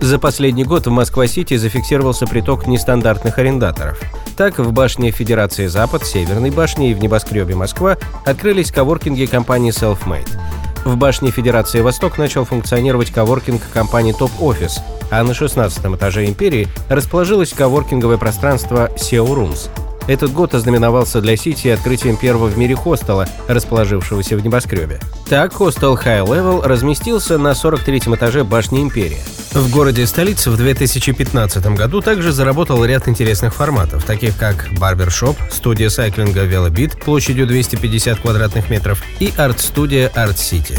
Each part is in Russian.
За последний год в Москва-Сити зафиксировался приток нестандартных арендаторов – так, в башне Федерации Запад, Северной башне и в небоскребе Москва открылись коворкинги компании Selfmade. В башне Федерации Восток начал функционировать коворкинг компании Top Office, а на 16 этаже Империи расположилось коворкинговое пространство SEO Rooms. Этот год ознаменовался для Сити открытием первого в мире хостела, расположившегося в небоскребе. Так, хостел High Level разместился на 43 этаже башни Империя. В городе-столице в 2015 году также заработал ряд интересных форматов, таких как барбершоп, студия сайклинга Велобит площадью 250 квадратных метров и арт-студия City.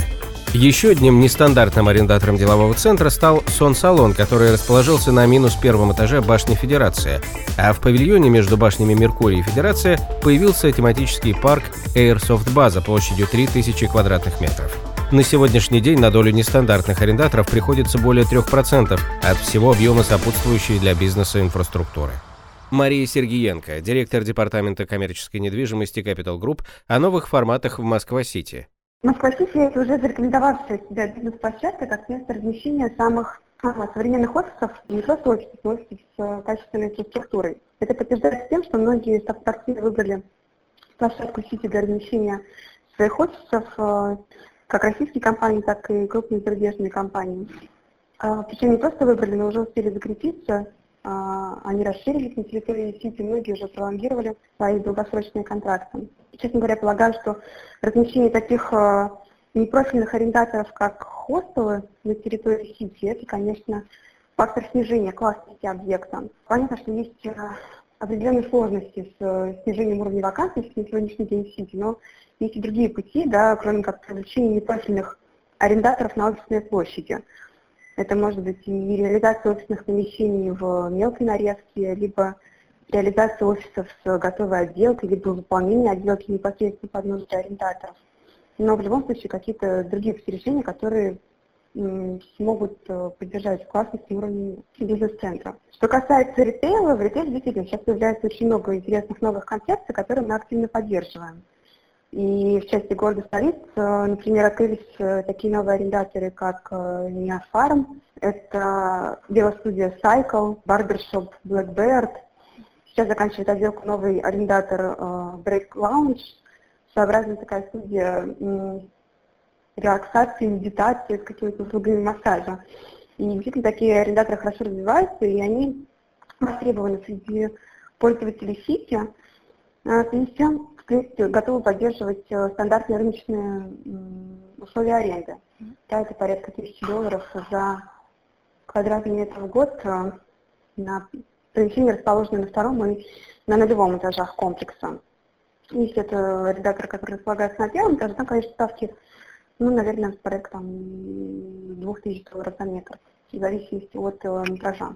Еще одним нестандартным арендатором делового центра стал Сон-салон, который расположился на минус первом этаже башни Федерация, а в павильоне между башнями Меркурий и Федерация появился тематический парк Airsoft База площадью 3000 квадратных метров. На сегодняшний день на долю нестандартных арендаторов приходится более 3% от всего объема сопутствующей для бизнеса инфраструктуры. Мария Сергиенко, директор департамента коммерческой недвижимости Capital Group, о новых форматах в Москва-Сити. Москва-Сити – это уже зарекомендовавшая себя бизнес-площадка как место размещения самых а, современных офисов, не просто офисов, но офисов с качественной инфраструктурой. Это подтверждается тем, что многие стартапы выбрали площадку Сити для размещения своих офисов, э, как российские компании, так и крупные зарубежные компании. А, Причем не просто выбрали, но уже успели закрепиться, они расширились на территории Сити, многие уже пролонгировали свои долгосрочные контракты. Честно говоря, полагаю, что размещение таких а, непрофильных арендаторов, как хостелы на территории Сити, это, конечно, фактор снижения классности объекта. Понятно, что есть определенные сложности с э, снижением уровня вакансности на сегодняшний день в Сити, но есть и другие пути, да, кроме как привлечения непрофильных арендаторов на офисные площади. Это может быть и реализация офисных помещений в мелкой нарезке, либо реализация офисов с готовой отделкой, либо выполнение отделки непосредственно под нужды арендаторов. Но в любом случае какие-то другие решения, которые смогут э, поддержать классность уровень бизнес-центра. Что касается ритейла, в ритейле действительно сейчас появляется очень много интересных новых концепций, которые мы активно поддерживаем. И в части города столиц, э, например, открылись э, такие новые арендаторы, как Неофарм, это велостудия Cycle, барбершоп Blackbird. Сейчас заканчивает отделку новый арендатор Break Lounge, своеобразная такая студия релаксации, медитации, с какими-то услугами массажа. И действительно такие арендаторы хорошо развиваются, и они востребованы среди пользователей сети. В связи с тем, в принципе, готовы поддерживать э, стандартные рыночные условия аренды. Да, это порядка тысячи долларов за квадратный метр в год э, на помещение, расположенное на втором и на нулевом этажах комплекса. Если это редактор, который располагается на первом этаже, там, конечно, ставки ну, наверное, порядка там 2000 долларов за метр, в зависимости от э, метража.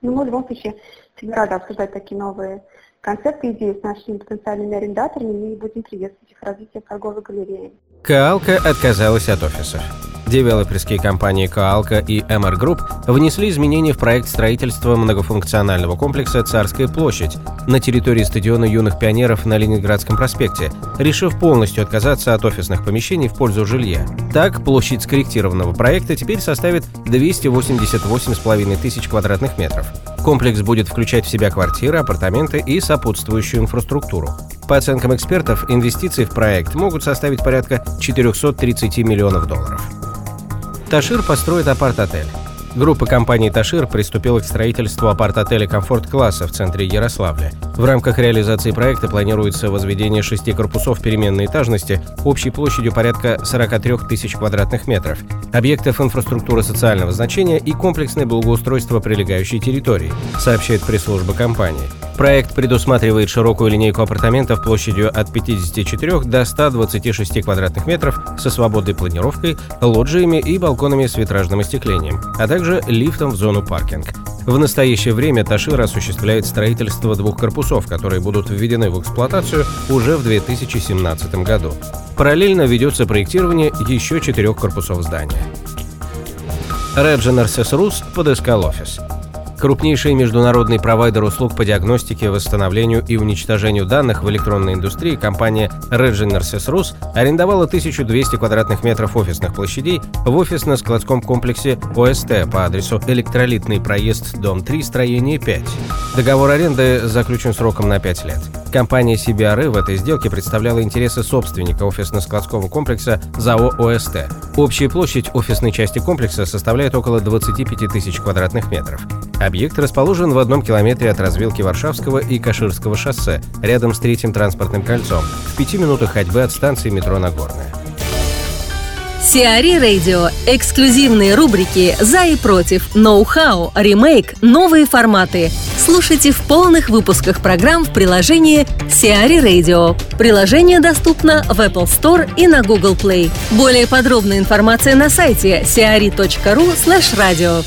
Ну, мы в любом случае всегда рады обсуждать такие новые концепты, идеи с нашими потенциальными арендаторами и будем приветствовать их развитие торговой галереи. Каалка отказалась от офисов. Девелоперские компании Коалка и MR Group внесли изменения в проект строительства многофункционального комплекса «Царская площадь» на территории стадиона юных пионеров на Ленинградском проспекте, решив полностью отказаться от офисных помещений в пользу жилья. Так, площадь скорректированного проекта теперь составит 288,5 тысяч квадратных метров. Комплекс будет включать в себя квартиры, апартаменты и сопутствующую инфраструктуру. По оценкам экспертов, инвестиции в проект могут составить порядка 430 миллионов долларов. Ташир построит апарт-отель. Группа компаний «Ташир» приступила к строительству апарт-отеля «Комфорт-класса» в центре Ярославля. В рамках реализации проекта планируется возведение шести корпусов переменной этажности общей площадью порядка 43 тысяч квадратных метров, объектов инфраструктуры социального значения и комплексное благоустройство прилегающей территории, сообщает пресс-служба компании. Проект предусматривает широкую линейку апартаментов площадью от 54 до 126 квадратных метров со свободной планировкой, лоджиями и балконами с витражным остеклением, а также также лифтом в зону паркинг. В настоящее время Ташира осуществляет строительство двух корпусов, которые будут введены в эксплуатацию уже в 2017 году. Параллельно ведется проектирование еще четырех корпусов здания. Regenersys Rus подыскал офис. Крупнейший международный провайдер услуг по диагностике, восстановлению и уничтожению данных в электронной индустрии компания Regenersys Rus арендовала 1200 квадратных метров офисных площадей в офисно-складском комплексе ОСТ по адресу Электролитный проезд, дом 3, строение 5. Договор аренды заключен сроком на 5 лет. Компания CBRE в этой сделке представляла интересы собственника офисно-складского комплекса ЗАО ОСТ. Общая площадь офисной части комплекса составляет около 25 тысяч квадратных метров. Объект расположен в одном километре от развилки Варшавского и Каширского шоссе, рядом с третьим транспортным кольцом, в пяти минутах ходьбы от станции метро Нагорная. Сиари Радио. Эксклюзивные рубрики «За и против», «Ноу-хау», «Ремейк», «Новые форматы». Слушайте в полных выпусках программ в приложении Сиари Radio. Приложение доступно в Apple Store и на Google Play. Более подробная информация на сайте siari.ru slash radio.